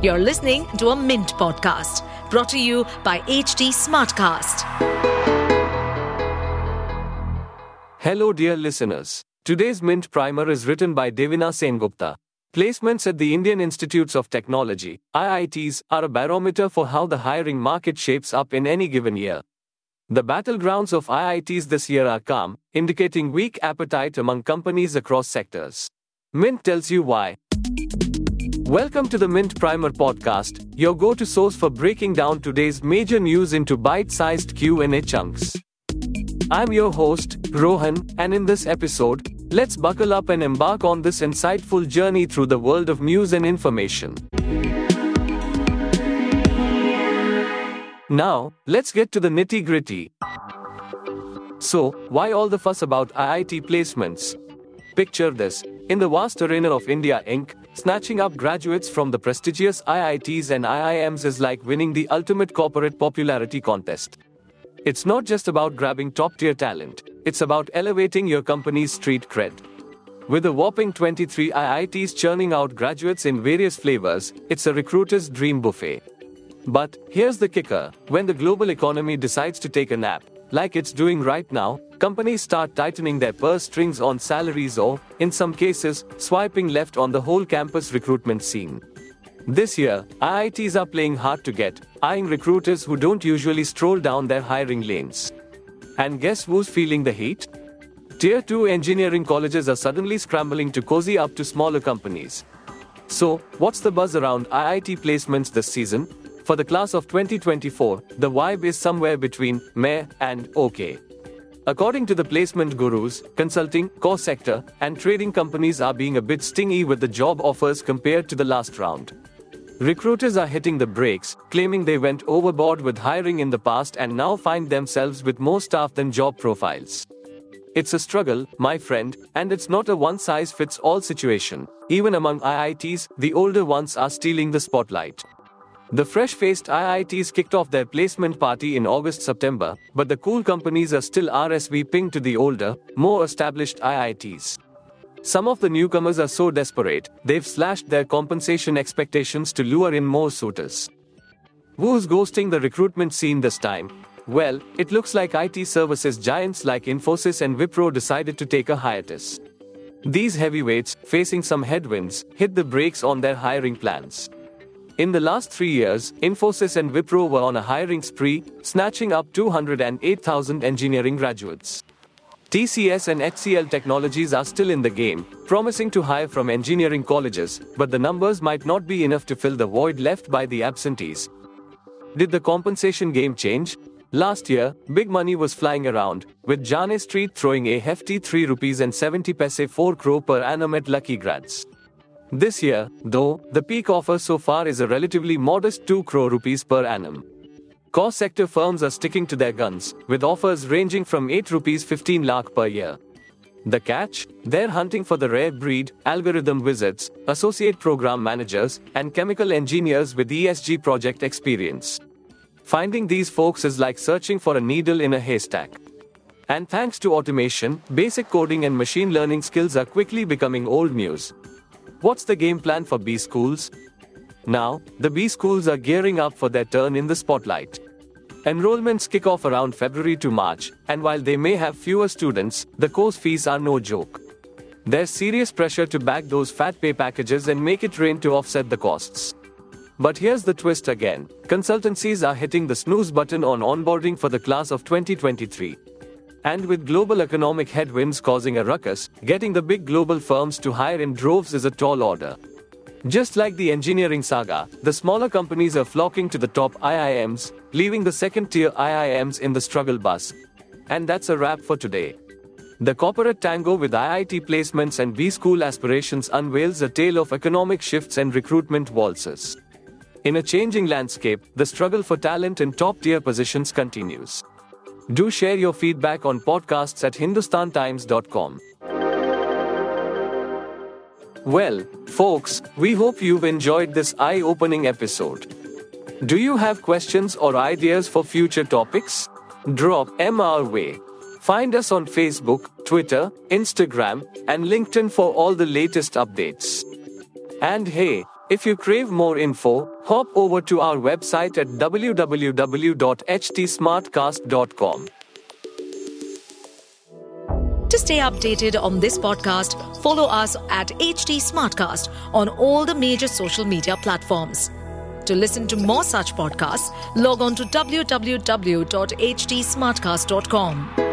You're listening to a Mint podcast brought to you by HT Smartcast. Hello, dear listeners. Today's Mint Primer is written by Devina Sengupta. Placements at the Indian Institutes of Technology, IITs, are a barometer for how the hiring market shapes up in any given year. The battlegrounds of IITs this year are calm, indicating weak appetite among companies across sectors. Mint tells you why. Welcome to the Mint Primer podcast, your go-to source for breaking down today's major news into bite-sized Q&A chunks. I'm your host, Rohan, and in this episode, let's buckle up and embark on this insightful journey through the world of news and information. Now, let's get to the nitty gritty. So, why all the fuss about IIT placements? Picture this in the vast arena of India Inc., snatching up graduates from the prestigious IITs and IIMs is like winning the ultimate corporate popularity contest. It's not just about grabbing top tier talent, it's about elevating your company's street cred. With a whopping 23 IITs churning out graduates in various flavors, it's a recruiter's dream buffet. But here's the kicker when the global economy decides to take a nap, like it's doing right now, companies start tightening their purse strings on salaries or, in some cases, swiping left on the whole campus recruitment scene. This year, IITs are playing hard to get, eyeing recruiters who don't usually stroll down their hiring lanes. And guess who's feeling the heat? Tier 2 engineering colleges are suddenly scrambling to cozy up to smaller companies. So, what's the buzz around IIT placements this season? For the class of 2024, the vibe is somewhere between meh and okay. According to the placement gurus, consulting, core sector, and trading companies are being a bit stingy with the job offers compared to the last round. Recruiters are hitting the brakes, claiming they went overboard with hiring in the past and now find themselves with more staff than job profiles. It's a struggle, my friend, and it's not a one size fits all situation. Even among IITs, the older ones are stealing the spotlight. The fresh faced IITs kicked off their placement party in August September, but the cool companies are still RSVPing to the older, more established IITs. Some of the newcomers are so desperate, they've slashed their compensation expectations to lure in more suitors. Who's ghosting the recruitment scene this time? Well, it looks like IT services giants like Infosys and Wipro decided to take a hiatus. These heavyweights, facing some headwinds, hit the brakes on their hiring plans. In the last three years, Infosys and Wipro were on a hiring spree, snatching up 208,000 engineering graduates. TCS and HCL Technologies are still in the game, promising to hire from engineering colleges, but the numbers might not be enough to fill the void left by the absentees. Did the compensation game change? Last year, big money was flying around, with Jane Street throwing a hefty 3 rupees and 70 paise 4 crore per annum at lucky grads. This year, though, the peak offer so far is a relatively modest 2 crore rupees per annum. Core sector firms are sticking to their guns, with offers ranging from 8 rupees 15 lakh per year. The catch? They're hunting for the rare breed, algorithm wizards, associate program managers, and chemical engineers with ESG project experience. Finding these folks is like searching for a needle in a haystack. And thanks to automation, basic coding and machine learning skills are quickly becoming old news. What's the game plan for B schools? Now, the B schools are gearing up for their turn in the spotlight. Enrollments kick off around February to March, and while they may have fewer students, the course fees are no joke. There's serious pressure to back those fat pay packages and make it rain to offset the costs. But here's the twist again consultancies are hitting the snooze button on onboarding for the class of 2023. And with global economic headwinds causing a ruckus, getting the big global firms to hire in droves is a tall order. Just like the engineering saga, the smaller companies are flocking to the top IIMs, leaving the second tier IIMs in the struggle bus. And that's a wrap for today. The corporate tango with IIT placements and B school aspirations unveils a tale of economic shifts and recruitment waltzes. In a changing landscape, the struggle for talent in top tier positions continues. Do share your feedback on podcasts at hindustantimes.com. Well, folks, we hope you've enjoyed this eye opening episode. Do you have questions or ideas for future topics? Drop them our way. Find us on Facebook, Twitter, Instagram, and LinkedIn for all the latest updates. And hey, If you crave more info, hop over to our website at www.htsmartcast.com. To stay updated on this podcast, follow us at HT Smartcast on all the major social media platforms. To listen to more such podcasts, log on to www.htsmartcast.com.